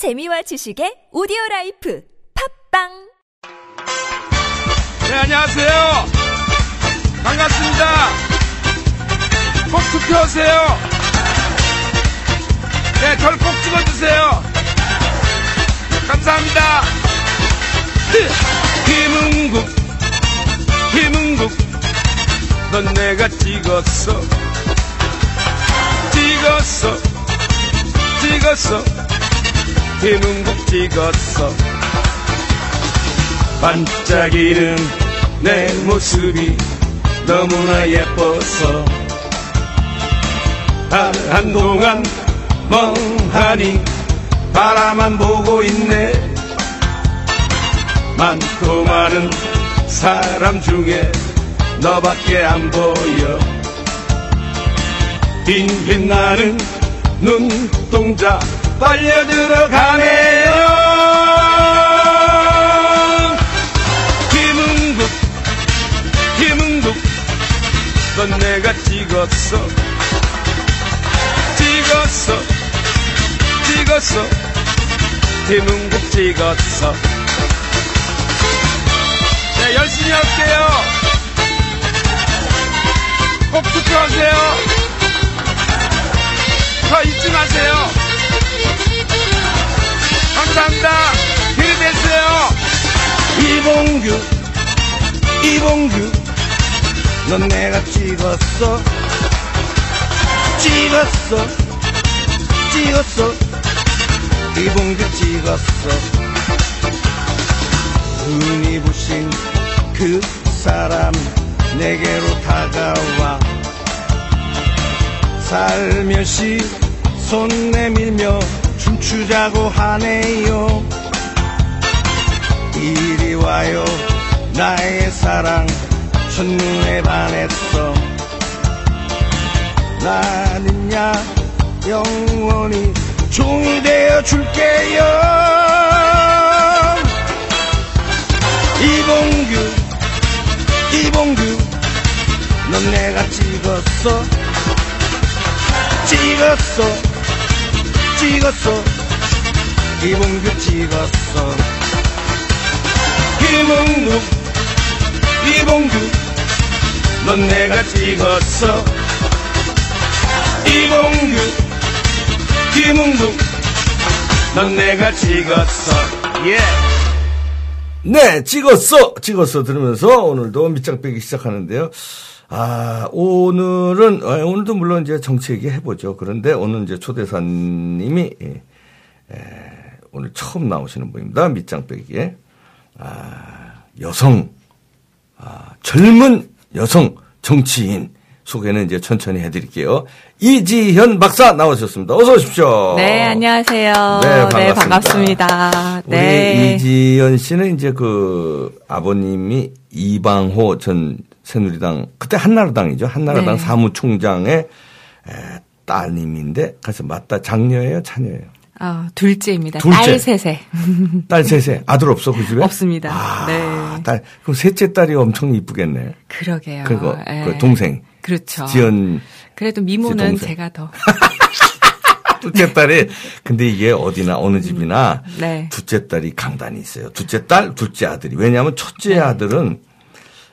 재미와 지식의 오디오 라이프 팟빵 네, 안녕하세요. 반갑습니다. 꼭 투표하세요. 네, 저를 꼭 찍어주세요. 감사합니다. 김은국, 김은국, 넌 내가 찍었어. 찍었어, 찍었어. 김은국 찍었어. 반짝이는 내 모습이 너무나 예뻐서. 한, 한동안 멍하니 바라만 보고 있네. 많고 많은 사람 중에 너밖에 안 보여. 빙빙 나는 눈동자 빨려 들어가네요. 김은국 김은국 넌 내가 찍었어. 찍었어 찍었어. 김은국 찍었어. 네 열심히 할게요. 꼭 투표하세요. 저 잊지 마세요 감사합니다. 됐어요. 이봉규 이봉규. 넌 내가 찍었어. 찍었어. 찍었어. 이봉규 찍었어. 눈이 부신 그 사람 내게로 다가와. 살며시 손 내밀며 춤추자고 하네요. 이리 와요. 나의 사랑 첫눈에 반했어. 나는야 영원히 종이 되어 줄게요. 이봉규 이봉규 넌 내가 찍었어. 찍었어 찍었어 이봉규 찍었어 김은국 이봉규 넌 내가 찍었어 이봉규 김은국 넌 내가 찍었어 예 네, 찍었어! 찍었어! 들으면서 오늘도 밑장 빼기 시작하는데요. 아, 오늘은, 아, 오늘도 물론 이제 정치 얘기 해보죠. 그런데 오늘 이제 초대사님이, 예, 에, 오늘 처음 나오시는 분입니다. 밑장 빼기에. 아, 여성, 아, 젊은 여성 정치인. 소개는 이제 천천히 해드릴게요. 이지현 박사 나오셨습니다. 어서 오십시오. 네, 안녕하세요. 네, 네, 반갑습니다. 반갑습니다. 우리 네. 이지연 씨는 이제 그 아버님이 이방호 전 새누리당 그때 한나라당이죠. 한나라당 네. 사무총장의 에, 따님인데 그래서 맞다 장녀예요, 차녀예요. 아, 둘째입니다. 둘째. 딸 셋에. 딸 셋에 아들 없어 그 집에? 없습니다. 아, 네. 딸 그럼 셋째 딸이 엄청 이쁘겠네. 그러게요. 그거 예. 그 동생 그렇죠. 지연 그래도 씨 미모는. 제가 더. 둘째 딸이 근데 이게 어디나 어느 집이나 네. 둘째 딸이 강단이 있어요. 둘째 딸, 둘째 아들이. 왜냐하면 첫째 네. 아들은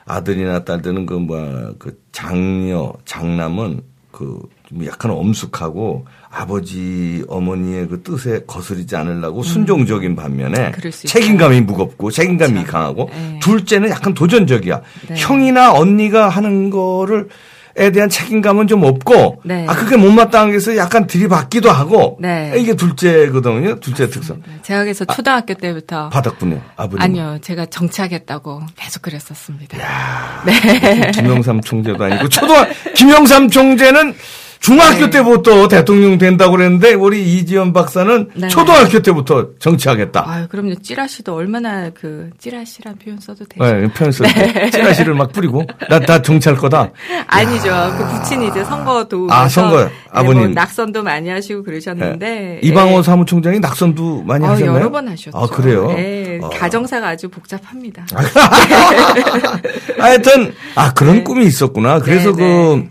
아들이나 딸들은 그 뭐야 그 장녀, 장남은 그 좀 약간 엄숙하고 아버지 어머니의 그 뜻에 거스르지 않으려고 순종적인 반면에 음. 그럴 수 책임감이 무겁고 책임감이 그렇죠. 강하고 네. 둘째는 약간 도전적이야. 네. 형이나 언니가 하는 거를 에 대한 책임감은 좀 없고 네. 아 그게 못마땅한 게서 약간 들이받기도 하고 네. 이게 둘째거든요. 둘째 특성. 제가 그래서 초등학교 때부터. 받았군요. 아버님. 아니요, 제가 정치하겠다고 계속 그랬었습니다. 김영삼 총재도 아니고 초등학 김영삼 총재는 중학교 네. 때부터 대통령 된다고 그랬는데 우리 이지연 박사는 네. 초등학교 때부터 정치하겠다. 아유, 그럼요. 찌라시도 얼마나 그, 찌라시란 표현 써도 되죠. 네, 편서 찌라시를 막 뿌리고 나 나 정치할 거다. 아니죠. 그 부친이 이제 선거 도우. 아, 선거요. 아버님. 뭐 낙선도 많이 하시고 그러셨는데. 네. 이방호 예. 사무총장이 낙선도 많이 어, 하셨나요? 여러 번 하셨죠. 아 그래요? 네, 어. 가정사가 아주 복잡합니다. 하여튼 아 그런 네. 꿈이 있었구나. 그래서 네, 그 네.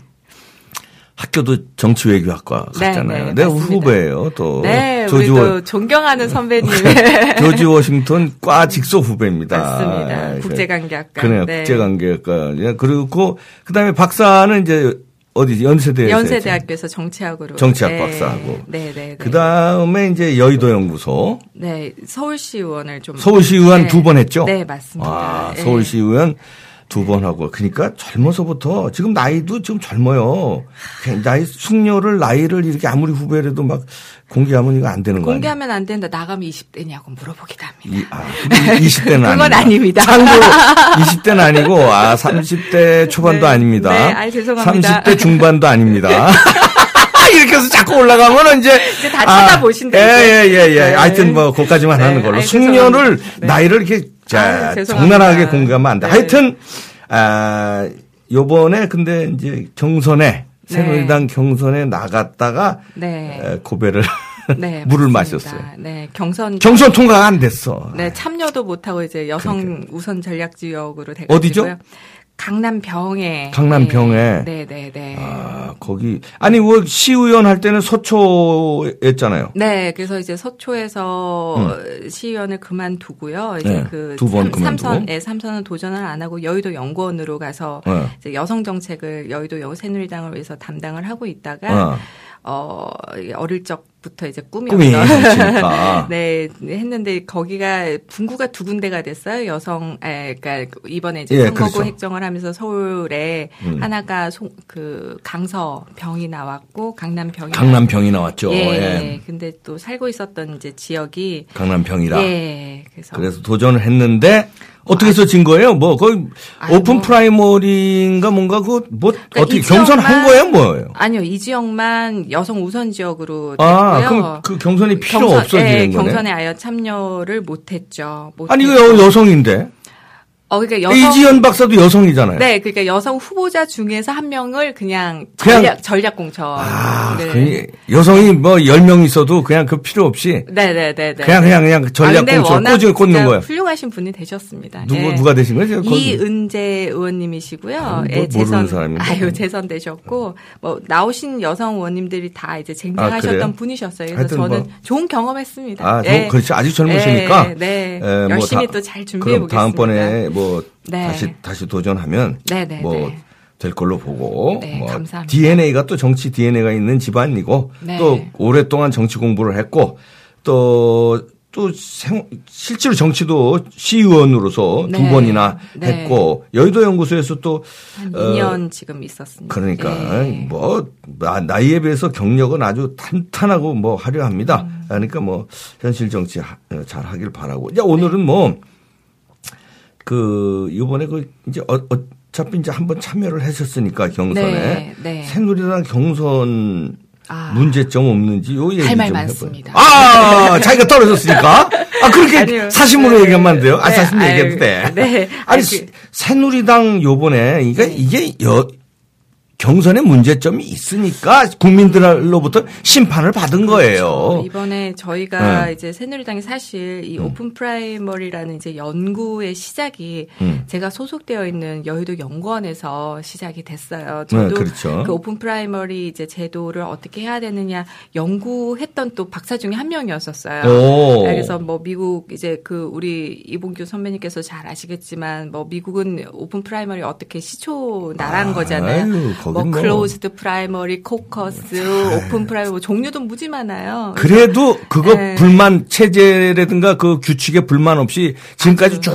학교도 정치외교학과 네, 갔잖아요. 네, 내 맞습니다. 후배예요. 또 네, 조지, 워, 또 존경하는 선배님. 조지 워싱턴 과 직속 후배입니다. 맞습니다. 예, 국제관계학과. 그래요. 네. 국제관계학과. 예, 그리고 그다음에 박사는 이제 어디지? 연세대에서 연세대학교에서 정치학으로. 정치학 네. 박사하고. 네, 네. 네. 그다음에 이제 여의도 연구소 네, 서울시 의원을 좀. 서울시 의원 네. 두번 했죠? 네, 맞습니다. 아, 네. 서울시 의원 두 번 하고 그러니까 젊어서부터 지금 나이도 지금 젊어요. 나이 숙녀를 나이를 이렇게 아무리 후배라도 막 공개하면 이거 안 되는 거 아니에요? 공개하면 안 된다. 나가면 20대냐고 물어보기도 합니다. 이, 아, 20대는 그건 아닙니다. 참고로 20대는 아니고 아 30대 초반도 네. 아닙니다. 네, 아이, 죄송합니다. 30대 중반도 아닙니다. 이렇게 해서 자꾸 올라가면 이제 이제 다 찾아보신다, 예예예 이제. 예, 예. 네. 하여튼 뭐 거기까지만 네, 하는 걸로 아이, 숙녀를. 네. 나이를 이렇게 자 아유. 적나라하게 공개하면 안 돼. 네. 하여튼 아 요번에 근데 이제 경선에 새누리당 경선에 나갔다가 네. 에, 고배를 네. 물을 맞습니다. 마셨어요. 네. 경선. 경선 통과가 안 됐어. 네, 참여도 못 하고 이제 여성 우선 전략 지역으로 돼가지고요. 어디죠? 강남 병에. 강남 병에. 네, 네, 네. 아, 거기 아니 뭐 시의원 할 때는 서초였잖아요. 네, 그래서 이제 서초에서 시의원을 그만두고요. 이제 음. 네, 그 두번 삼-. 삼선, 네, 삼선은 도전을 안 하고 여의도 연구원으로 가서 네. 이제 여성 정책을 여의도 여 새누리당을 위해서 담당을 하고 있다가 어. 어, 이게 어릴 적 부터 이제 꿈이 정치니까. 네, 했는데 거기가 분구가 두 군데가 됐어요. 여성, 에, 그러니까 이번에 이제 예, 선거구 그렇죠. 획정을 하면서 서울에 음. 하나가 송, 그 강서 병이 나왔고 강남 병이 강남 병이 나왔죠. 예, 예. 예. 근데 또 살고 있었던 이제 지역이 강남 병이라. 예. 그래서 그래서 도전을 했는데 어떻게 해서 진 거예요? 뭐 거의 아니, 오픈 뭐. 프라이머리인가 뭔가 그뭐 그러니까 어떻게 이 경선 한 거예요, 뭐예요? 아니요. 이 지역만 여성 우선 지역으로 됐고요. 아, 그럼 그 경선이 필요 경선- 없어지는 예, 거네. 경선에 아예 참여를 못 했죠. 아니 이거 여- 여성인데 어 그러니까 여성 이지현 박사도 여성이잖아요. 네, 그러니까 여성 후보자 중에서 한 명을 그냥 그냥- 전략 전략 공천. 아, 네. 그 여성이 뭐 10명 있어도 그냥 그 필요 없이 네, 네, 네, 네. 그냥 그냥 그냥 아, 전략 근데 공천 꽂을 꽂는 거예요. 훌륭하신 분이 되셨습니다. 누구 예. 누가 되신 거죠? 이은재 의원님이시고요. 아, 뭐 예, 모르는 재선 사람인데. 아유 재선 되셨고 뭐 나오신 여성 의원님들이 다 이제 쟁쟁하셨던 아? 분이셨어요. 그래서 하여튼 저는 뭐. 좋은 경험했습니다. 아, 예. 저, 그렇지. 아직 젊으시니까. 예, 네. 에, 뭐 열심히 다- 또잘 준비해 그럼 보겠습니다. 다음번에 뭐 네. 다시 다시 도전하면 네, 네, 뭐 네. 될 걸로 보고 네, 뭐 감사합니다. DNA가 또 정치 DNA가 있는 집안이고 네. 또 오랫동안 정치 공부를 했고 또또 실제로 정치도 시의원으로서 두 네. 번이나 네. 했고 여의도 연구소에서 또한 어, 2년 지금 있었습니다. 그러니까 예. 뭐 나- 나이에 비해서 경력은 아주 탄탄하고 뭐 화려합니다. 음. 그러니까 뭐 현실 정치 하- 어, 잘 하길 바라고. 야 오늘은 뭐 그 이번에 그 이제 어, 어차피 이제 한번 참여를 하셨으니까 경선에 네, 네. 새누리당 경선 아. 문제점 없는지 요 얘기 할말좀 많습니다. 아 자기가 떨어졌으니까 아 그렇게 아니요. 사심으로 네. 얘기하면 안 돼요. 아 네, 사심 얘기해도 돼. 네. 아니 아니, 그- 새누리당 요번에 이게 네. 이게 여 경선에 문제점이 있으니까 국민들로부터 심판을 받은 거예요. 그렇죠. 이번에 저희가 네. 이제 새누리당이 사실 이 오픈 프라이머리라는 이제 연구의 시작이 음. 제가 소속되어 있는 여의도 연구원에서 시작이 됐어요. 네, 저도 그렇죠. 그 오픈 프라이머리 이제 제도를 어떻게 해야 되느냐 연구했던 또 박사 중에 한 명이었었어요. 오. 네, 그래서 뭐 미국 이제 그 우리 이봉규 선배님께서 잘 아시겠지만 뭐 미국은 오픈 프라이머리 어떻게 시초 나라는 아유, 거잖아요. 거긴 뭐 뭐. closed primary, 코커스, 오픈 프라이머리 뭐 종류도 무지 많아요. 그래도 그거 네. 불만 체제라든가 그 규칙에 불만 없이 지금까지 쭉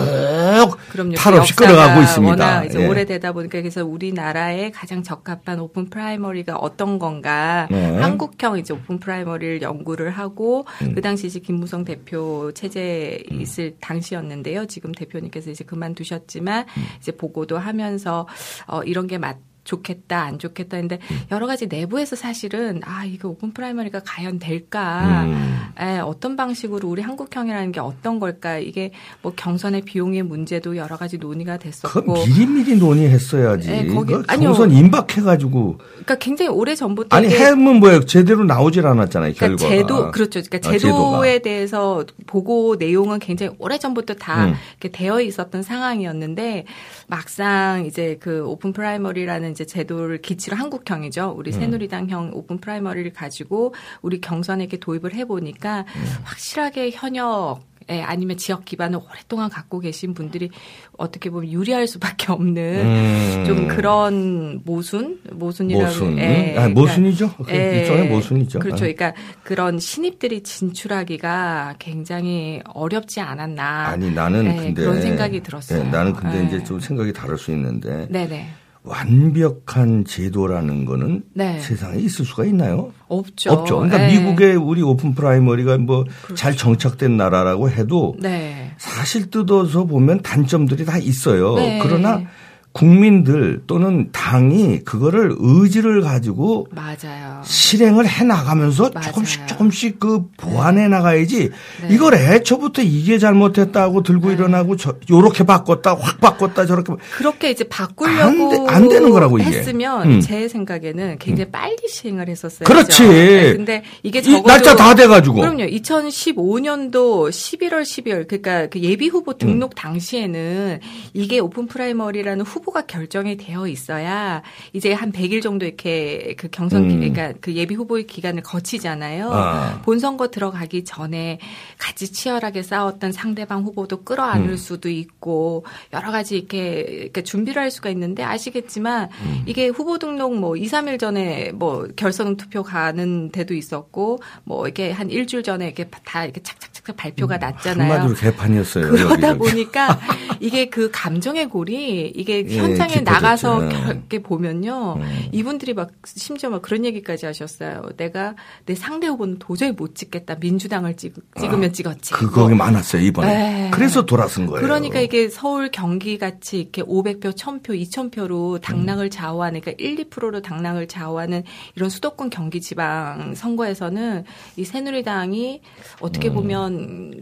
그럼요. 탈 없이 끌어가고 있습니다. 워낙 이제 예. 오래되다 보니까 그래서 우리나라에 가장 적합한 오픈 프라이머리가 어떤 건가 네. 한국형 이제 오픈 프라이머리를 연구를 하고 음. 그 당시 이제 김무성 대표 체제 있을 당시였는데요. 지금 대표님께서 이제 그만두셨지만 음. 이제 보고도 하면서 어 이런 게 맞. 좋겠다 안 좋겠다 했는데 음. 여러 가지 내부에서 사실은 아 이게 open primary가 과연 될까 음. 에, 어떤 방식으로 우리 한국형이라는 게 어떤 걸까? 이게 뭐 경선의 비용의 문제도 여러 가지 논의가 그 됐었고, 미리미리 논의했어야지. 네, 거기- 그 아니요. 경선 임박해가지고 그러니까 굉장히 오래 전부터 아니 해면 뭐예요? 제대로 나오질 않았잖아요. 그러니까 결과가. 제도 그렇죠. 그러니까 아, 제도에. 대해서 보고 내용은 굉장히 오래 전부터 다 음. 이렇게 되어 있었던 상황이었는데 막상 이제 그 open primary라는 이제 제도를 기치로 한국형이죠. 음. 우리 새누리당형 open primary를 가지고 우리 경선에 이렇게 도입을 해보니까 음. 확실하게 현역 예, 아니면 지역 기반을 오랫동안 갖고 계신 분들이 어떻게 보면 유리할 수밖에 없는 음. 좀 그런 모순 모순이라고 모순. 예, 아, 모순이죠. 그 예, 일종의 모순이죠. 그렇죠. 아. 그러니까 그런 신입들이 진출하기가 굉장히 어렵지 않았나. 아니 나는 예, 근데 그런 생각이 들었어요. 예, 나는 근데 예. 이제 좀 생각이 다를 수 있는데 네네 완벽한 제도라는 거는 네. 세상에 있을 수가 있나요? 없죠. 없죠. 그러니까 예. 미국의 우리 open primary가 뭐 잘 정착된 나라라고 해도 네. 사실 뜯어서 보면 단점들이 다 있어요. 네. 그러나 국민들 또는 당이 그거를 의지를 가지고 맞아요. 실행을 해 나가면서 맞아요. 조금씩 조금씩 그 보완해 나가야지 네. 이걸 애초부터 이게 잘못했다고 들고 일어나고 저 요렇게 바꿨다 확 바꿨다 저렇게 그렇게 이제 바꾸려고 안 돼- 안 되는 거라고, 이게. 했으면 음. 제 생각에는 굉장히 빨리 시행을 했었어요. 그렇지. 근데 이게 이 적어도 날짜 다 돼 가지고 그럼요. 2015년도 11월, 12월 그러니까 그 예비 후보 등록 당시에는 이게 open primary라는 후보 가 결정이 되어 있어야 이제 한 100일 정도 이렇게 그 경선 기 음. 그러니까 그 예비 후보의 기간을 거치잖아요. 아. 본선거 들어가기 전에 같이 치열하게 싸웠던 상대방 후보도 끌어안을 음. 수도 있고 여러 가지 이렇게, 이렇게 준비를 할 수가 있는데 아시겠지만 음. 이게 후보 등록 뭐 2, 3일 전에 뭐 결선 투표 가는 데도 있었고 뭐 이렇게 한 일주일 전에 이렇게 다 이렇게 착착 착착 발표가 났잖아요. 음. 한마디로 개판이었어요. 그러다 여기저기. 보니까 이게 그 감정의 골이 이게 예, 현장에 깊어졌죠. 나가서 음. 결- 이렇게 보면요. 이분들이 막 심지어 막 그런 얘기까지 하셨어요. 내가 내 상대 후보는 도저히 못 찍겠다. 민주당을 찍, 찍었지. 아, 그거 뭐 많았어요 이번에. 네. 그래서 돌아선 거예요. 그러니까 이게 서울 경기 같이 이렇게 500표, 1000표, 2000표로 당락을 좌우하는 그러니까 1, 2%로 당락을 좌우하는 이런 수도권 경기 지방 선거에서는 이 새누리당이 어떻게 보면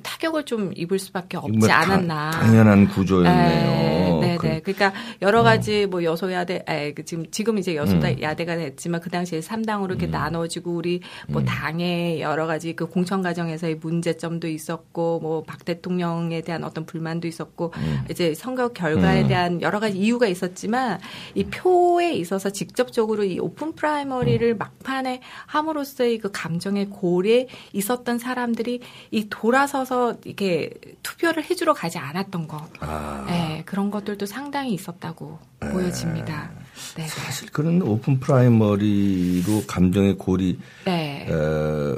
타격을 좀 입을 수밖에 없지 음. 뭐 다- 않았나. 당연한 구조였네요. 네, 그- 네. 그러니까 여러 가지 뭐 여소야대, 에, 그 지금 지금 이제 여소야대가 됐지만 그 당시에 3당으로 이렇게 나눠지고 우리 뭐 당의 여러 가지 그 공천 과정에서의 문제점도 있었고 뭐 박 대통령에 대한 어떤 불만도 있었고 이제 선거 결과에 대한 여러 가지 이유가 있었지만 이 표에 있어서 직접적으로 이 open primary를 막판에 함으로써의 그 감정의 골에 있었던 사람들이 이 돌아서서 이렇게 투표를 해주러 가지 않았던 거. 아. 네, 그런 것들도 상당히 있었다고 보여집니다. 네. 사실 그런 open primary로 감정의 골이 네. 어,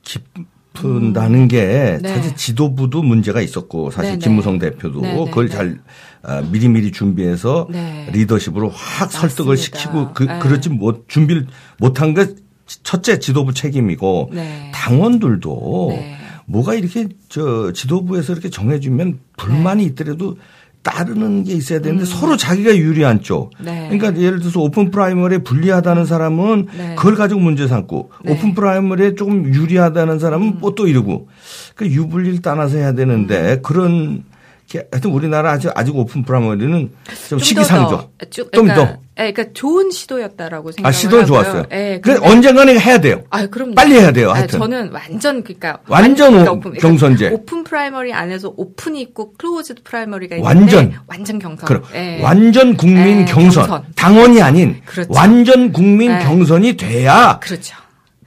깊은다는 게 네. 사실 지도부도 문제가 있었고 사실 네, 네. 김무성 대표도 네, 네, 그걸 네. 잘 아, 미리미리 준비해서 네. 리더십으로 확 설득을 맞습니다. 시키고 그, 네. 그렇지 못 준비를 못한 게 첫째 지도부 책임이고 네. 당원들도 네. 뭐가 이렇게 저 지도부에서 이렇게 정해주면 불만이 있더라도 따르는 게 있어야 되는데 서로 자기가 유리한 쪽. 음. 네. 그러니까 예를 들어서 open primary에 불리하다는 사람은 네. 그걸 가지고 문제 삼고 네. open primary에 조금 유리하다는 사람은 뭐또 이러고 그 유불리를 따라서 해야 되는데 음. 그런 게 하여튼 우리나라 아직 아직 open primary는 좀더 시기상조. 좀 그러니까, 더. 예, 그러니까 좋은 시도였다라고 생각을 아 시도는 하고요. 좋았어요. 예, 그래 언젠가는 해야 돼요. 아, 그럼 빨리 해야 돼요, 아, 하여튼. 저는 완전 그러니까 완전 그러니까 오- 오픈, 경선제. open primary 안에서 open이 있고 closed primary가 있는데 완전. 완전 경선. 그럼 예. 완전 국민 예, 경선. 경선. 당원이 아닌 그렇죠. 완전 국민 예. 경선이 돼야 그렇죠.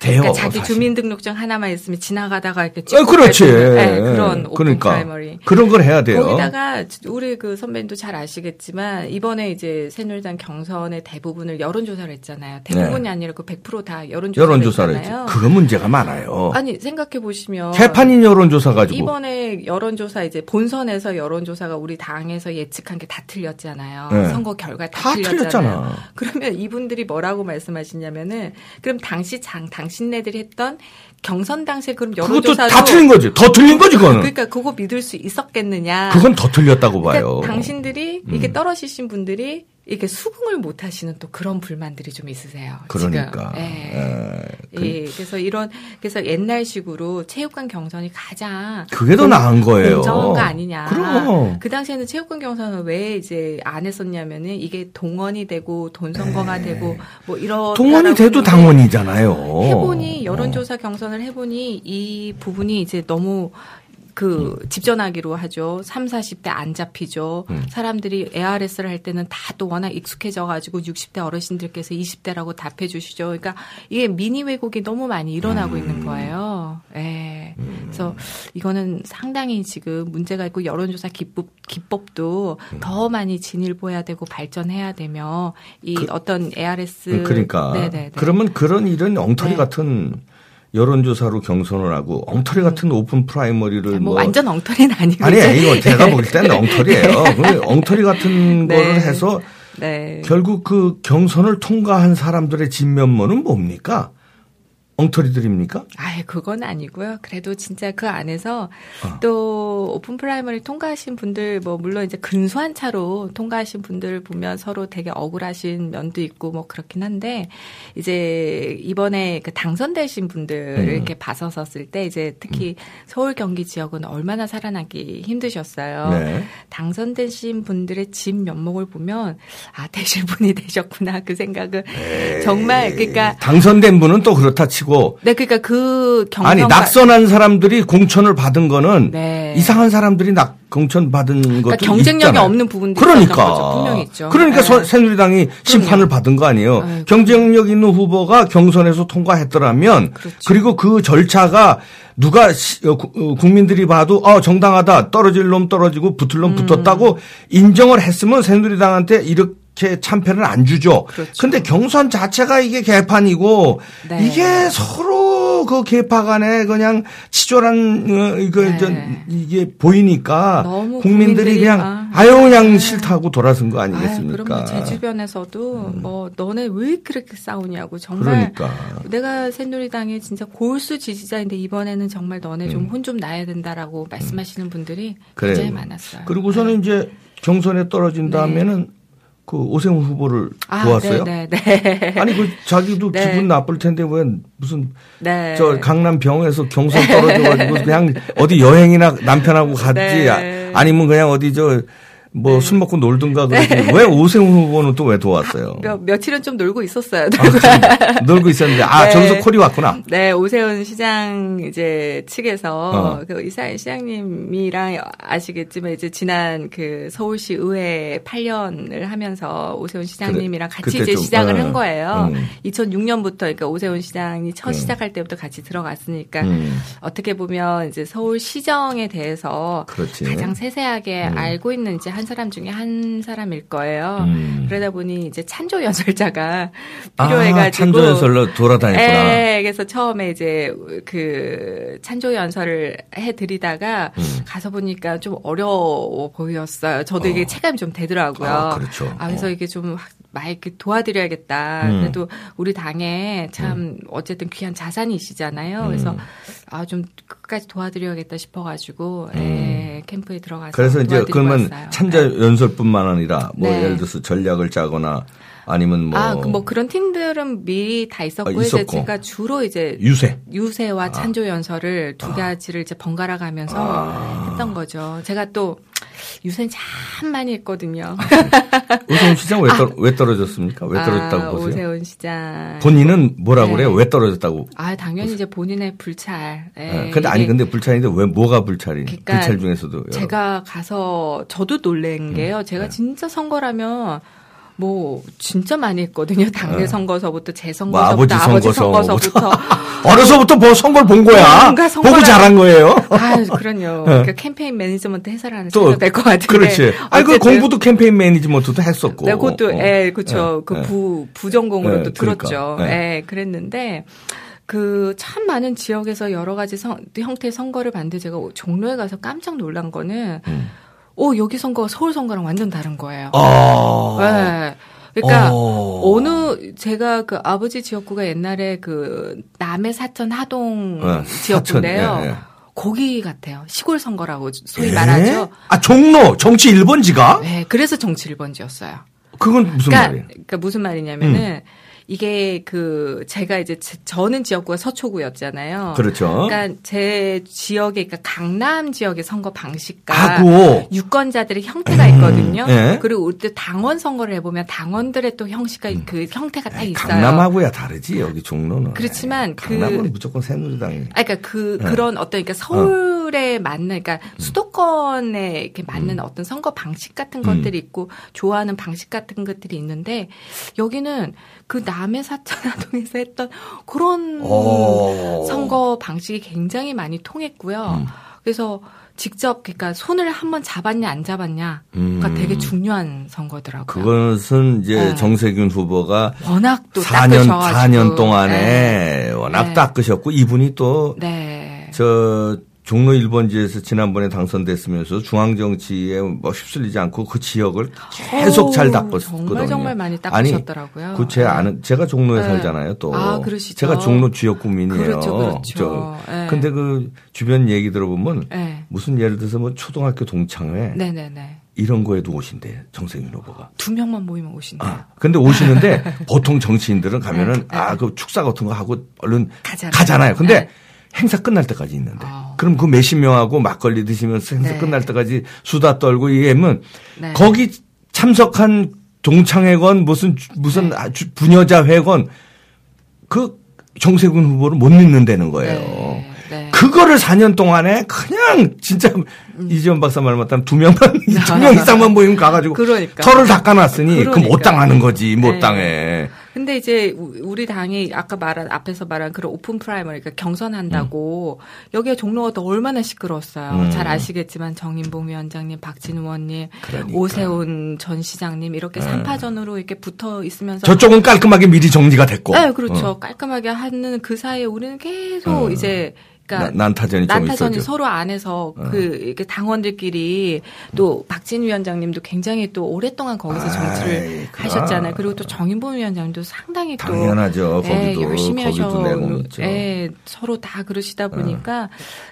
돼요. 그러니까 자기 사실. 주민등록증 하나만 있으면 지나가다가 이렇게 어, 찍고 그렇지. 예, 그런 오픈 그러니까 primary. 그런 걸 해야 돼요. 거기다가 우리 그 선배님도 잘 아시겠지만 이번에 이제 새누리당 경선의 대부분을 여론조사를 했잖아요. 대부분이 네. 아니라 그 100%다 여론조사를 여론조사를 했잖아요. 그거 문제가 많아요. 아니 생각해 보시면 개판인 여론조사 가지고 이번에 여론조사 이제 본선에서 여론조사가 우리 당에서 예측한 게 다 틀렸잖아요. 네. 선거 결과 다, 다 틀렸잖아요. 틀렸잖아. 그러면 이분들이 뭐라고 말씀하시냐면은 그럼 당시 장 당 신네들이 했던 경선 당시에 그럼 그것도 여론조사도 다 틀린 거지. 더 틀린 거지 그거는. 그러니까 그거 믿을 수 있었겠느냐? 그건 더 틀렸다고 봐요. 그러니까 당신들이 음. 이게 떨어지신 분들이 이게 수긍을 못 하시는 또 그런 불만들이 좀 있으세요. 그러니까. 지금. 예. 예. 예, 그래서 이런 그래서 옛날식으로 체육관 경선이 가장 그게 더 나은 거예요. 공정한 거 아니냐. 그럼. 그 당시에는 체육관 경선을 왜 이제 안 했었냐면은 이게 동원이 되고 돈 선거가 되고 뭐 이런 네. 동원이 돼도 당원이잖아요. 해보니 여론조사 경선을 해보니 이 부분이 이제 너무 그 집전화기로 하죠. 3, 40대 안 잡히죠. 음. 사람들이 ARS를 할 때는 다 또 워낙 익숙해져 가지고 60대 어르신들께서 20대라고 답해 주시죠. 그러니까 이게 민의 왜곡이 너무 많이 일어나고 음. 있는 거예요. 예. 그래서 이거는 상당히 지금 문제가 있고 여론조사 기법 기법도 음. 더 많이 진일보해야 되고 발전해야 되며 이 어떤 ARS 그러니까 네네네. 그러면 그런 일은 엉터리 네. 같은 여론조사로 경선을 하고 엉터리 같은 open primary를 뭐, 뭐 완전 엉터리는 아니고 아니 이거 제가 볼 때는 엉터리예요. 그 엉터리 같은 네. 거를 해서 네. 결국 그 경선을 통과한 사람들의 진면모는 뭡니까? 엉터리들입니까? 아예 그건 아니고요. 그래도 진짜 그 안에서 어. 또 open primary 통과하신 분들 뭐 물론 이제 근소한 차로 통과하신 분들 보면 서로 되게 억울하신 면도 있고 뭐 그렇긴 한데 이제 이번에 그 당선되신 분들 음. 이렇게 봐섰을 때 이제 특히 서울 경기 지역은 얼마나 살아남기 힘드셨어요. 네. 당선되신 분들의 집 면목을 보면 아 되실 분이 되셨구나 그 생각을 정말 그러니까 당선된 분은 또 그렇다 치고 네, 그러니까 그 경선 아니 낙선한 사람들이 공천을 받은 거는 네. 이상한 사람들이 낙 공천 받은 것도 그러니까 경쟁력이 있잖아요. 없는 부분도 그러니까. 분명히 있죠. 그러니까 네. 서- 새누리당이 심판을 받은 거 아니에요. 아이고. 경쟁력 있는 후보가 경선에서 통과했더라면 그렇죠. 그리고그 절차가 누가 시- 어, 구- 어, 국민들이 봐도 어 정당하다 떨어질 놈 떨어지고 붙을 놈 음. 붙었다고 인정을 했으면 새누리당한테 이렇게 참패를 안 주죠. 그렇죠. 근데 경선 자체가 이게 개판이고 네. 이게 서로 그 개파 간에 그냥 치졸한 어, 이거 네. 저 이게 보이니까 국민들이 국민들이 그냥 아, 아유 그냥 네. 싫다고 돌아선 거 아니겠습니까? 음. 그럼 제 주변에서도 뭐 너네 왜 그렇게 싸우냐고 정말 그러니까. 내가 새누리당의 진짜 골수 지지자인데 이번에는 정말 너네 음. 좀혼좀 나야 된다라고 말씀하시는 분들이 굉장히 많았어요. 그리고서는 이제 경선에 떨어진 다음에는 그 오세훈 후보를 네. 아, 도왔어요. 네, 네, 네. 아니 그 자기도 네. 기분 나쁠 텐데 왜 무슨 네. 저 강남 병에서 경선 떨어져가지고 그냥 어디 여행이나 남편하고 갔지 네. 아, 아니면 그냥 어디 저 뭐술 먹고 놀든가 그러지 왜 오세훈 후보는 또 왜 도왔어요? 몇, 며칠은 좀 놀고 있었어요. 아, 참, 놀고 있었는데 아 네. 저기서 콜이 왔구나. 네, 오세훈 시장 이제 측에서 어. 그 이사 시장님이랑 아시겠지만 이제 지난 그 서울시 의회 8년을 하면서 오세훈 시장님이랑 그래, 같이 이제 좀, 시작을 어, 한 거예요. 음. 2006년부터 그러니까 오세훈 시장이 첫 시작할 때부터 같이 들어갔으니까 음. 어떻게 보면 이제 서울 시정에 대해서 그렇지. 가장 세세하게 알고 있는 이제 한 사람 중에 한 사람일 거예요. 음. 그러다 보니 이제 찬조 연설자가 아, 필요해가지고 찬조 연설로 돌아다녔구나. 예, 그래서 처음에 이제 그 찬조 연설을 해드리다가 음. 가서 보니까 좀 어려워 보였어요. 저도 이게 체감이 좀 되더라고요. 아, 그렇죠. 아, 그래서 어. 이게 좀 막 이렇게 도와드려야겠다. 음. 그래도 우리 당에 참 어쨌든 귀한 자산이시잖아요. 그래서 음. 아좀 끝까지 도와드려야겠다 싶어가지고 예, 캠프에 들어가서 그래서 이제 그러면 왔어요. 찬자 연설뿐만 아니라 뭐 네. 예를 들어서 전략을 짜거나 아니면 뭐, 아, 그 뭐 그런 팀들은 미리 다 있었고, 아, 이제. 제가 주로 이제 유세. 유세와 찬조 연설을 두 가지를 이제 번갈아 가면서 아. 했던 거죠. 제가 또 유세는 참 많이 했거든요. 오세훈 시장 왜, 떨, 왜 떨어졌습니까? 왜 떨어졌다고 아, 보세요? 오세훈 시장. 본인은 뭐라고 네. 그래요? 왜 떨어졌다고? 아, 당연히 이제 본인의 불찰. 예, 예, 근데 아니 근데 불찰인데 왜 뭐가 불찰이? 그러니까 불찰 중에서도 여러- 제가 가서 저도 놀란 게요. 제가 네. 진짜 선거라면 뭐 진짜 많이 했거든요. 당내 선거서부터 제뭐 아버지 선거서부터 선거서 아버지 선거서부터 어려서부터 뭐 선거를 본 거야. 보고 잘한 거예요. 아, 그럼요. 그 캠페인 매니지먼트 해설하는 또 생각 될것 같은데. 그렇지. 아니 그 공부도 캠페인 매니지먼트도 했었고. 네, 그것도, 어. 예, 그쵸. 예, 그 예. 부, 부전공으로 예, 또 들었죠. 그러니까, 예, 그랬는데, 그 참 많은 지역에서 여러 가지 성, 형태의 선거를 봤는데 제가 종로에 가서 깜짝 놀란 거는, 음. 오, 여기 선거가 서울 선거랑 완전 다른 거예요. 아. 예. 그러니까 어. 어느 제가 그 아버지 지역구가 옛날에 그 남해 사천 하동 예, 지역구인데요. 사천, 예, 예. 거기 같아요. 시골 선거라고 소위 예? 말하죠. 아 종로 정치 1번지가? 네, 그래서 정치 1번지였어요. 그건 무슨 그러니까, 말이에요? 그러니까 무슨 말이냐면은 이게 그 제가 이제 제- 저는 지역구가 서초구였잖아요. 그렇죠. 그러니까 제 지역에 그러니까 강남 지역의 선거 방식과 하고 유권자들의 형태가 있거든요. 예. 그리고 올때 당원 선거를 해보면 당원들의 또 형식과 그 형태가 딱 있어요. 강남하고야 다르지 여기 종로는. 그렇지만 그- 강남은 무조건 새누리당이. 아, 그러니까 그 예. 그런 어떤 그러니까 서울의 지지율에 맞는 그러니까 수도권에 이렇게 맞는 어떤 선거 방식 같은 것들이 있고 좋아하는 방식 같은 것들이 있는데 여기는 그 남해 사천화동에서 했던 그런 오. 선거 방식이 굉장히 많이 통했고요. 그래서 직접 그러니까 손을 한번 잡았냐 안 잡았냐가 음. 되게 중요한 선거더라고요. 그것은 이제 네. 정세균 후보가 워낙 또 4년, 닦으셔가지고. 4년 동안에 네. 워낙 네. 닦으셨고 이분이 또 네. 저 종로 1번지에서 지난번에 당선됐으면서 중앙 정치에 뭐 휩쓸리지 않고 그 지역을 계속 잘 닦았거든요. 정말 정말 많이 아니, 닦으셨더라고요. 그제 네. 아는 제가 종로에 네. 살잖아요. 또 아, 그러시죠. 제가 종로 지역 구민이에요. 그렇죠, 그렇죠. 저, 네. 근데 그 주변 얘기 들어보면 네. 무슨 예를 들어서 뭐 초등학교 동창회 네네네. 이런 거에도 오신대 정세균 후보가. 두 명만 모이면 오신대요. 아, 근데 오시는데 보통 정치인들은 가면은 네, 네. 아그 축사 같은 거 하고 얼른 가잖아요. 가잖아요. 근데 네. 행사 끝날 때까지 있는데 아. 그럼 그 몇십 명하고 막걸리 드시면서 행사 네. 끝날 때까지 수다 떨고 이게면 네. 거기 참석한 동창회건 무슨 주- 무슨 네. 아주 부녀자 회건 그 정세균 후보를 못 믿는다는 거예요. 네, 네. 그거를 4년 동안에 그냥 진짜 음. 이재원 박사 말 맞다면 두 명만 두 명 이상만 모이면 가가지고 그러니까. 털을 닦아놨으니 그못 그러니까. 당하는 거지 못 네. 당해. 근데 이제 우- 우리 당이 아까 말한 앞에서 말한 그런 open primary 그러니까 경선한다고 여기에 종로가 또 얼마나 시끄러웠어요. 음. 잘 아시겠지만 정인봉 위원장님, 박진 의원님, 그러니까. 오세훈 전 시장님 이렇게 삼파전으로 이렇게 붙어 있으면서 저쪽은 깔끔하게 미리 정리가 됐고. 네, 그렇죠. 어. 깔끔하게 하는 그 사이에 우리는 계속 어. 이제 그러니까 나- 난타전이 좀 난타전이. 어. 서로 안에서 그 이렇게 당원들끼리 또 박진 위원장님도 굉장히 또 오랫동안 거기서 정치를 아이, 그- 하셨잖아요. 그리고 또 정인봉 위원장님도 상당히 또 당연하죠. 예, 거기도 열심히 하셔. 어. 예, 서로 다 그러시다 보니까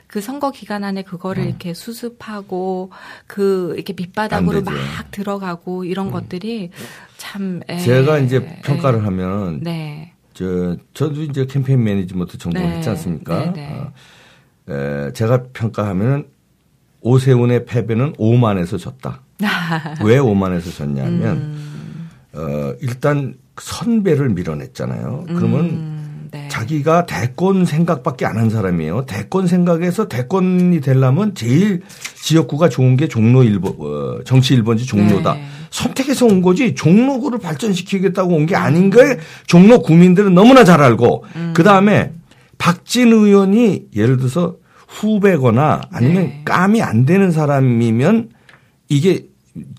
그 선거 기간 안에 그거를 이렇게 수습하고 그 이렇게 밑바닥으로 안 막. 들어가고 이런 것들이 참 예. 제가 이제 평가를 하면 네. 저 저도 이제 캠페인 매니지먼트 전공을 네. 했지 않습니까? 네, 네. 어, 에, 제가 평가하면 오세훈의 패배는 오만에서 졌다. 왜 오만에서 졌냐면 음. 어, 일단 선배를 밀어냈잖아요. 그러면 음, 네. 자기가 대권 생각밖에 안 한 사람이에요. 대권 생각에서 대권이 되려면 제일 지역구가 좋은 게 종로 1번, 어, 정치 1번지 종로다. 네. 선택해서 온 거지 종로구를 발전시키겠다고 온 게 아닌 걸 종로 구민들은 너무나 잘 알고 음. 그 다음에 박진 의원이 예를 들어서 후배거나 아니면 네. 감이 안 되는 사람이면 이게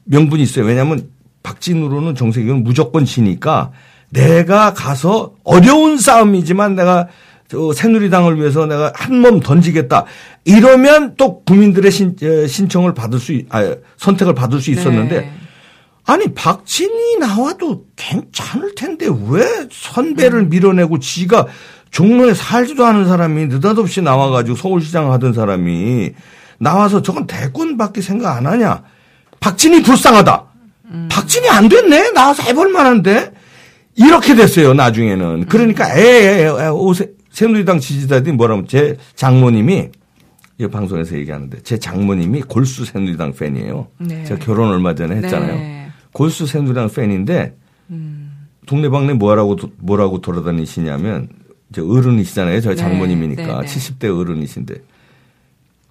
명분이 있어요. 왜냐하면 박진우로는 정세균은 무조건 지니까 내가 가서 어려운 싸움이지만 내가 저 새누리당을 위해서 내가 한 몸 던지겠다. 이러면 또 국민들의 신, 에, 신청을 받을 수, 있- 아, 선택을 받을 수 있었는데 네. 아니 박진이 나와도 괜찮을 텐데 왜 선배를 밀어내고 지가 종로에 살지도 않은 사람이 느닷없이 나와가지고 서울시장 하던 사람이 나와서 저건 대권밖에 생각 안 하냐? 박진이 불쌍하다. 박진이 안 됐네. 나와서 해볼 만한데 이렇게 됐어요. 나중에는 그러니까 에에 오세 새누리당 지지자들이 뭐라면 제 장모님이 이 방송에서 얘기하는데 제 장모님이 골수 새누리당 팬이에요. 네. 제가 결혼 얼마 전에 했잖아요. 네. 골수 새누리당 팬인데 음. 동네방네 뭐라고 도- 뭐라고 돌아다니시냐면 이제 어른이시잖아요. 저희 네, 장모님이니까 네, 네. 70대 어른이신데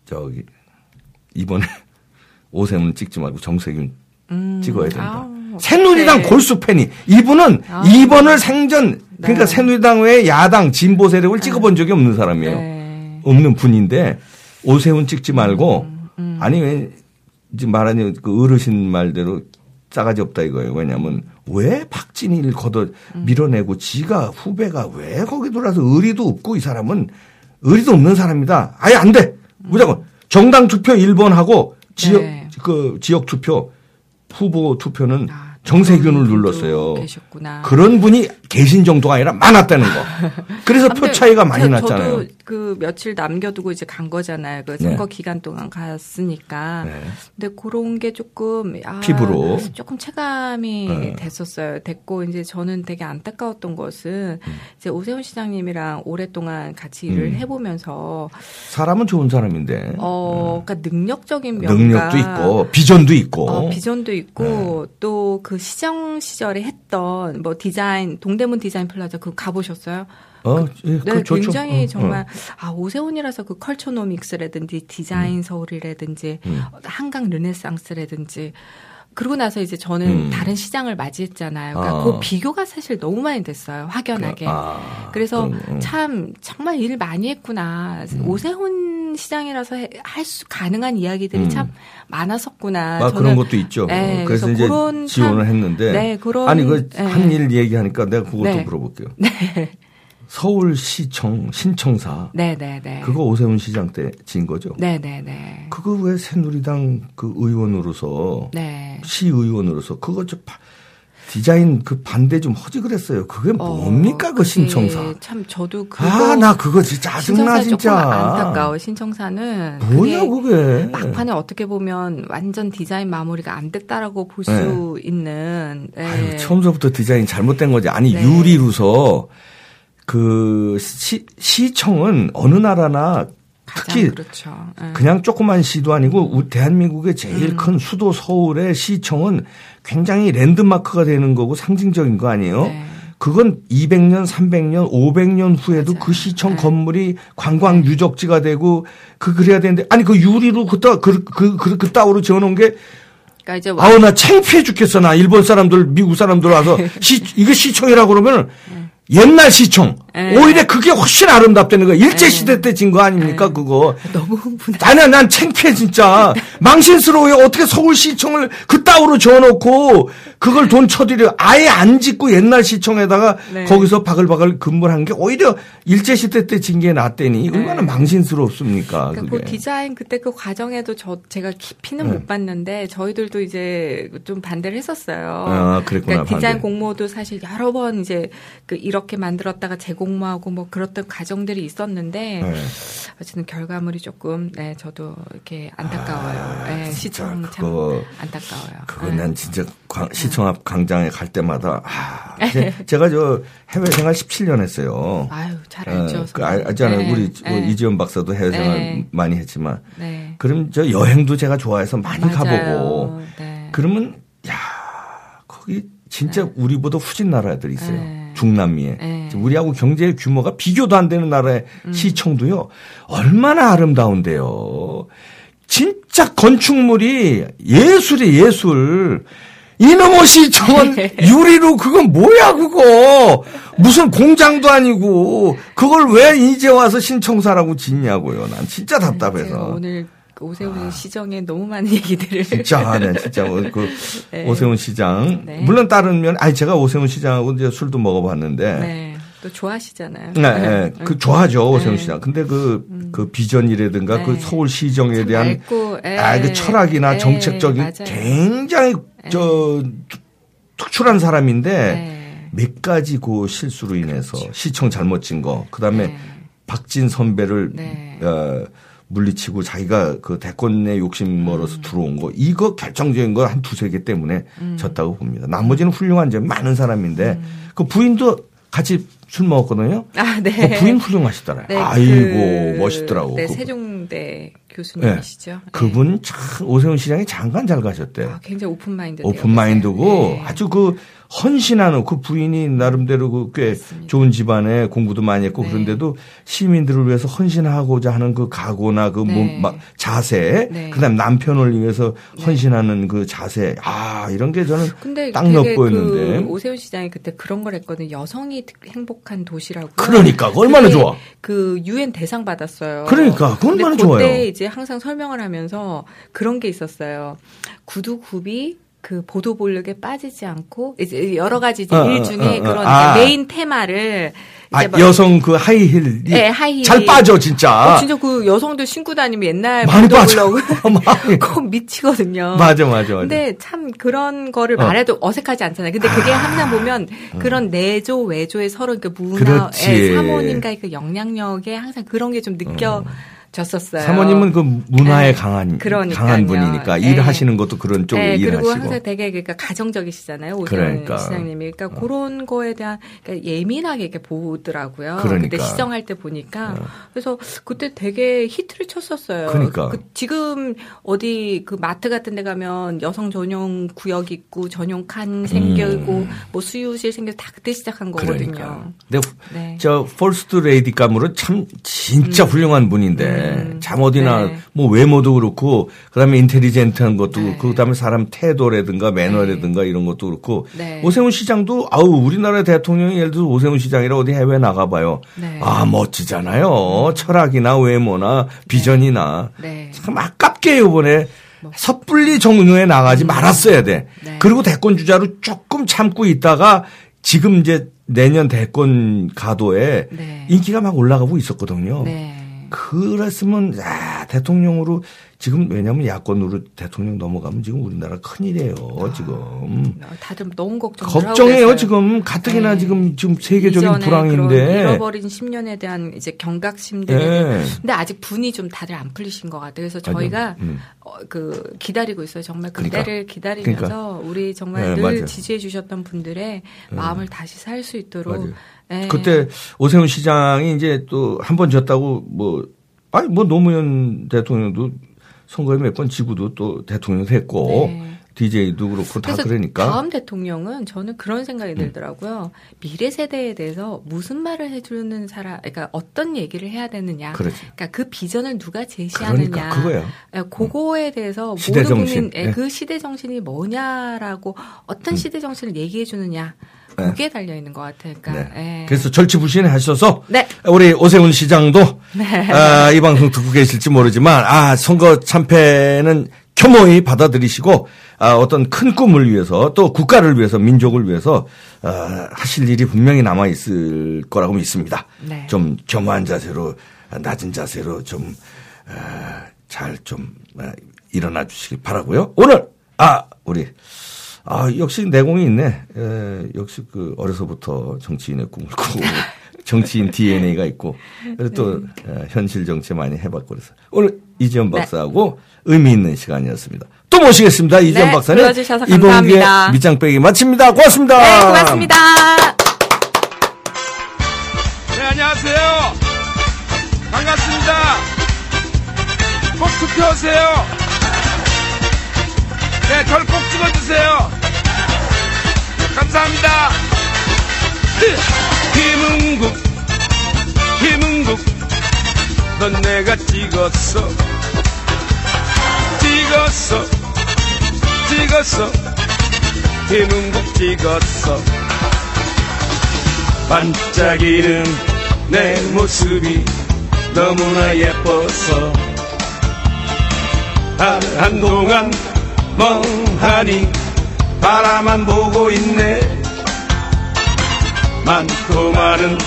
저기 이번에 오세훈 찍지 말고 정세균 음. 찍어야 된다. 아우, 새누리당 네. 골수 팬이 이분은 아. 2번을 생전 그러니까 네. 새누리당 외에 야당 진보 세력을 찍어본 적이 없는 사람이에요. 네. 없는 분인데 오세훈 찍지 말고 음, 아니 왜 이제 말하는 그 어르신 말대로 싸가지 없다 이거예요. 왜냐하면 왜 박진희를 걷어 음. 밀어내고 지가 후배가 왜 거기 돌아서 의리도 없고 이 사람은 의리도 없는 사람이다. 아예 안 돼. 무조건 정당 투표 1번 하고 지역 네. 그 지역 투표 후보 투표는 아, 정세균을 눌렀어요. 계셨구나. 그런 분이 계신 정도가 아니라 많았다는 거. 그래서 표 근데 차이가 많이 저- 났잖아요. 그 며칠 남겨두고 이제 간 거잖아요. 그 선거 기간 동안 갔으니까. 네. 근데 그런 게 조금 아, 피부로. 조금 체감이 네. 됐었어요. 됐고 이제 저는 되게 안타까웠던 것은 음. 이제 오세훈 시장님이랑 오랫동안 같이 일을 음. 해보면서 사람은 좋은 사람인데 어, 그러니까 능력적인 면과 능력도 있고 비전도 있고 어, 비전도 네. 있고 또 그 시장 시절에 했던 뭐 디자인 동대문 디자인 플라자 그거 가보셨어요? 어, 예, 네, 그 좋죠. 굉장히 어, 정말 어. 아 오세훈이라서 그 culturenomics라든지 디자인 음. 서울이라든지 한강 르네상스라든지 그러고 나서 이제 저는 음. 다른 시장을 맞이했잖아요. 그러니까 아. 그 비교가 사실 너무 많이 됐어요. 확연하게. 아, 그래서 음. 참 정말 일 많이 했구나. 오세훈 시장이라서 할 수 가능한 이야기들이 음. 참 많았었구나. 아, 그런 것도 있죠. 네, 어, 그래서, 그래서 이제 지원을 참- 했는데. 네, 그런- 아니, 그, 네. 한일 얘기하니까 내가 그것도 네. 물어볼게요. 서울시청, 신청사. 네네네. 그거 오세훈 시장 때 진 거죠? 네네네. 그거 왜 새누리당 그 의원으로서, 네. 시의원으로서, 그거 좀 바- 디자인 그 반대 좀 허지 그랬어요. 그게 뭡니까, 그 그게 신청사? 참 저도 그거 아, 나 그거 진짜 짜증나, 진짜. 안타까워. 신청사는 뭐냐, 그게. 막판에 어떻게 보면 완전 디자인 마무리가 안 됐다라고 볼수 네. 있는. 네. 아유, 처음서부터 디자인이 잘못된 거지. 아니, 네. 유리로서 그 시, 시청은 어느 나라나 특히 그렇죠. 네. 그냥 조그만 시도 아니고 우- 대한민국의 제일 큰 수도 서울의 시청은 굉장히 랜드마크가 되는 거고 상징적인 거 아니에요? 네. 그건 200년, 300년, 500년 후에도 맞아요. 그 시청 네. 건물이 관광 유적지가 되고 그 그래야 되는데 아니 그 유리로 그따 그, 그, 그, 그 따위로 지어놓은 게 그러니까 이제 아우 나 창피해 죽겠어 나 일본 사람들 미국 사람들 와서 시 이게 시청이라 그러면 옛날 시청 네. 오히려 그게 훨씬 아름답다는 거야 일제 시대 때 진 거 아닙니까 그거 너무 흥분해. 아니야 난 창피해 진짜 망신스러워요 어떻게 서울시청을 그 따위로 지어놓고 그걸 돈 쳐들여 아예 안 짓고 옛날 시청에다가 네. 거기서 바글바글 근무한 게 오히려 일제시대 때 진 게 낫대니 얼마나 망신스럽습니까 네. 그러니까 그게 그 디자인 그때 그 과정에도 저 제가 깊이는 네. 못 봤는데 저희들도 이제 좀 반대를 했었어요. 아, 그랬구나, 그러니까 디자인 반대. 공모도 사실 여러 번 이제 그 이렇게 만들었다가 재공모하고 뭐 그랬던 과정들이 있었는데 네. 어쨌든 결과물이 조금 네 저도 이렇게 안타까워요. 아, 네, 시청 그거- 참 안타까워요. 그거 네. 난 진짜 광- 시청 앞 광장에 갈 때마다 아, 제- 제가 저 해외 생활 17년 했어요. 아유 잘 알죠. 어, 그 알- 알잖아요. 네, 우리 뭐 네. 이지연 박사도 해외 생활 네. 많이 했지만 네. 그럼 저 여행도 제가 좋아해서 많이 맞아요. 가보고 네. 그러면 야 거기 진짜 우리보다 후진 나라들이 있어요. 네. 중남미에 네. 우리하고 경제 규모가 비교도 안 되는 나라의 시청도요 얼마나 아름다운데요. 진짜 건축물이 예술이 예술. 이놈의 시청은 유리로 그건 뭐야 그거 무슨 공장도 아니고 그걸 왜 이제 와서 신청사라고 짓냐고요. 난 진짜 답답해서. 오늘 그 오세훈 시정에 너무 많은 얘기들을 진짜, 네, 진짜, 뭐, 그, 네. 오세훈 시장. 네. 물론 다른 면, 아니, 제가 오세훈 시장하고 이제 술도 먹어봤는데. 네. 또 좋아하시잖아요. 네, 네, 그 좋아하죠, 오세훈 네. 시장. 근데 그, 그 비전이라든가 네. 그 서울 시정에 참 대한 예. 아, 그 철학이나 예, 정책적인 맞아요. 굉장히 저 특출한 사람인데 네. 몇 가지 그 실수로 인해서 시청 잘못 진 거, 그 다음에 네. 박진 선배를 네. 어, 물리치고 자기가 그 대권에 욕심 음. 멀어서 들어온 거 이거 결정적인 거 한 두세 개 때문에 음. 졌다고 봅니다. 나머지는 훌륭한 점 많은 사람인데 그 부인도 같이 술 먹었거든요. 아, 네. 그 부인 훌륭하시더라고요. 네, 아이고 그, 멋있더라고. 네, 그- 세종대 교수님이시죠. 네. 그분 참 오세훈 시장이 장가 잘 가셨대. 아, 굉장히 open mind. Open mind고 아주 그 헌신하는 그 부인이 나름대로 그꽤 좋은 집안에 공부도 많이 했고 네. 그런데도 시민들을 위해서 헌신하고자 하는 그 각오나 그 네. 몸, 막 자세, 네. 그다음 남편을 위해서 헌신하는 그 자세, 아 이런 게 저는 근데 딱 되게 돋보였는데 그 오세훈 시장이 그때 그런 걸 했거든요. 여성이 특- 행복한 도시라고. 그러니까, 얼마나 좋아. 그 유엔 대상 받았어요. 그러니까, 얼마나 좋아요. 그때 이제 항상 설명을 하면서 그런 게 있었어요. 구두 굽이 그 보도 블럭에 빠지지 않고 이제 여러 가지 이제 어, 일 어, 중에 어, 어. 그런 아. 메인 테마를 아막 여성 그 하이힐이 네, 하이힐. 잘 빠져 진짜. 어, 진짜 그 여성들 신고 다니면 옛날 많이 보도 빠져. 그거 미치거든요. 맞아 맞아 맞아. 근데 참 그런 거를 어. 말해도 어색하지 않잖아요. 근데 그게 항상 보면 그런 내조 외조의 서로 그 문화, 그렇지. 의 사모님과의 그 영향력에 항상 그런 게 좀 느껴. 졌었어요. 사모님은 그 문화에 네. 강한 그러니까요. 강한 분이니까 네. 일하시는 것도 그런 쪽으로 네, 그리고 일하시고. 항상 되게 그러니까 가정적이시잖아요. 오세훈 그러니까. 시장님이. 그러니까 그런 거에 대한 그러니까 예민하게 이렇게 보더라고요. 그러니까. 그때 시정할 때 보니까 그래서 그때 되게 히트를 쳤었어요. 그러니까. 그 지금 어디 그 마트 같은 데 가면 여성 전용 구역 있고 전용 칸 생기고 뭐 수유실 생겨 다 그때 시작한 거거든요. 음. 그러니까. 근데 네. 저 퍼스트레이디 감으로는 참 진짜 훌륭한 분인데 참 어디나 네. 뭐 외모도 그렇고 그다음에 intelligent한 것도 네. 그렇고 그다음에 사람 태도라든가 매너라든가 이런 것도 그렇고 네. 오세훈 시장도 아우 우리나라 대통령이 예를 들어 오세훈 시장이라 어디 해외 나가봐요. 네. 아 멋지잖아요. 철학이나 외모나 비전이나 네. 참 아깝게 이번에 섣불리 정무에 나가지 말았어야 돼. 네. 그리고 대권 주자로 조금 참고 있다가 지금 이제 내년 대권 가도에 네. 인기가 막 올라가고 있었거든요. 네. 그랬으면 야 대통령으로 지금 왜냐하면 야권으로 대통령 넘어가면 지금 우리나라 큰일이에요 지금 어, 다들 너무 걱정 걱정해요 지금 가뜩이나 네. 지금 지금 세계적인 불황인데 잃어버린 10년에 대한 이제 경각심들이 네. 근데 아직 분이 좀 다들 안 풀리신 것 같아요. 그래서. 저희가 음. 어, 그 기다리고 있어요. 정말 그러니까. 그때를 기다리면서 그러니까. 우리 정말 네, 늘 맞아요. 지지해 주셨던 분들의 마음을 다시 살 수 있도록 맞아요. 예. 그때 오세훈 시장이 이제 또 한 번 졌다고 뭐 아니 뭐 노무현 대통령도 선거에 몇 번 지고도 또 대통령 됐고 네. DJ도 그렇고 다 그러니까 음. 다음 대통령은 저는 그런 생각이 들더라고요. 미래 세대에 대해서 무슨 말을 해주는 사람, 그러니까 어떤 얘기를 해야 되느냐. 그렇지. 그러니까 그 비전을 누가 제시하느냐. 그러니까 그거예요. 예, 그거에 대해서 시대 모든 정신. 국민 예, 네. 그 시대 정신이 뭐냐라고 어떤 시대 정신을 얘기해 주느냐. 네. 그게 달려 있는 것 같아요. 그러니까 네. 예. 그래서 절치부심해 하셔서 네. 우리 오세훈 시장도 아, 이 방송 듣고 계실지 모르지만 아 선거 참패는 겸허히 받아들이시고 아, 어떤 큰 꿈을 위해서 또 국가를 위해서 민족을 위해서 아, 하실 일이 분명히 남아 있을 거라고 믿습니다. 네. 좀 겸허한 자세로 아, 낮은 자세로 좀 잘좀 일어나 주시기 바라고요. 오늘 아 우리 아 역시 내공이 있네. 에, 역시 그 어려서부터 정치인의 꿈을 꾸고 정치인 DNA가 있고 그리고 또 에, 현실 정치 많이 해봤고 그래서 오늘 이지연 네. 박사하고 의미 있는 시간이었습니다. 또 모시겠습니다. 이지연 네, 박사님. 불러주셔서 이번기에 감사합니다. 밑장 빼기 마칩니다. 고맙습니다. 네, 고맙습니다. 네, 안녕하세요. 반갑습니다. 꼭 투표하세요. 네, 절꼭 찍어주세요. 감사합니다. 김은국, 김은국, 넌 내가 찍었어. 찍었어, 찍었어. 김은국 찍었어. 반짝이는 내 모습이 너무나 예뻐서 한, 한동안 멍하니 바라만 보고 있네. 많고 많은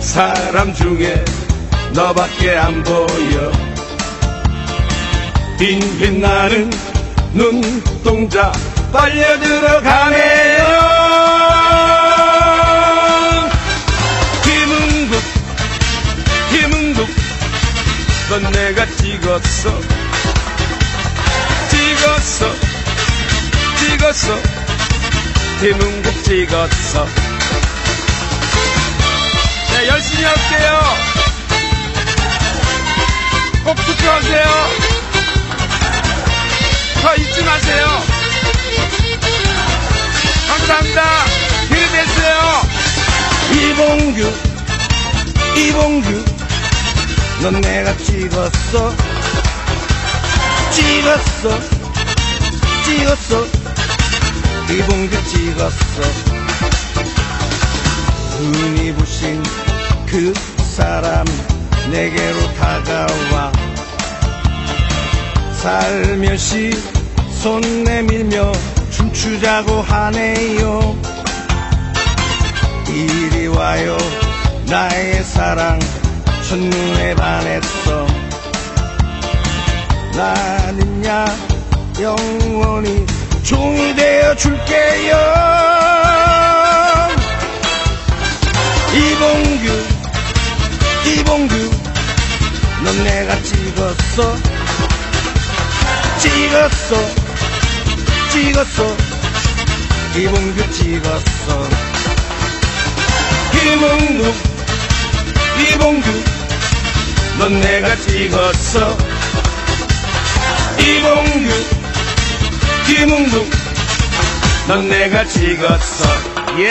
사람 중에 너밖에 안 보여. 빙빙 나는 눈동자 빨려 들어가네요 김은국 김은국 넌 내가 찍었어. 찍었어 찍었어. 김은국 찍었어. 네 열심히 할게요. 꼭 투표하세요. 저 잊지 마세요. 감사합니다. 되세요. 이봉규 이봉규 넌 내가 찍었어. 찍었어. 찍었어 이봉규 찍었어. 눈이 부신 그 사람 내게로 다가와. 살며시 손 내밀며 춤추자고 하네요. 이리 와요 나의 사랑. 첫눈에 반했어. 나는야 영원히 종이 되어 줄게요. 이봉규 이봉규 넌 내가 찍었어. 찍었어 찍었어. 이봉규 찍었어. 김흥국 이봉규 넌 내가 찍었어. 이봉규 김흥국 넌 내가 찍었어. 예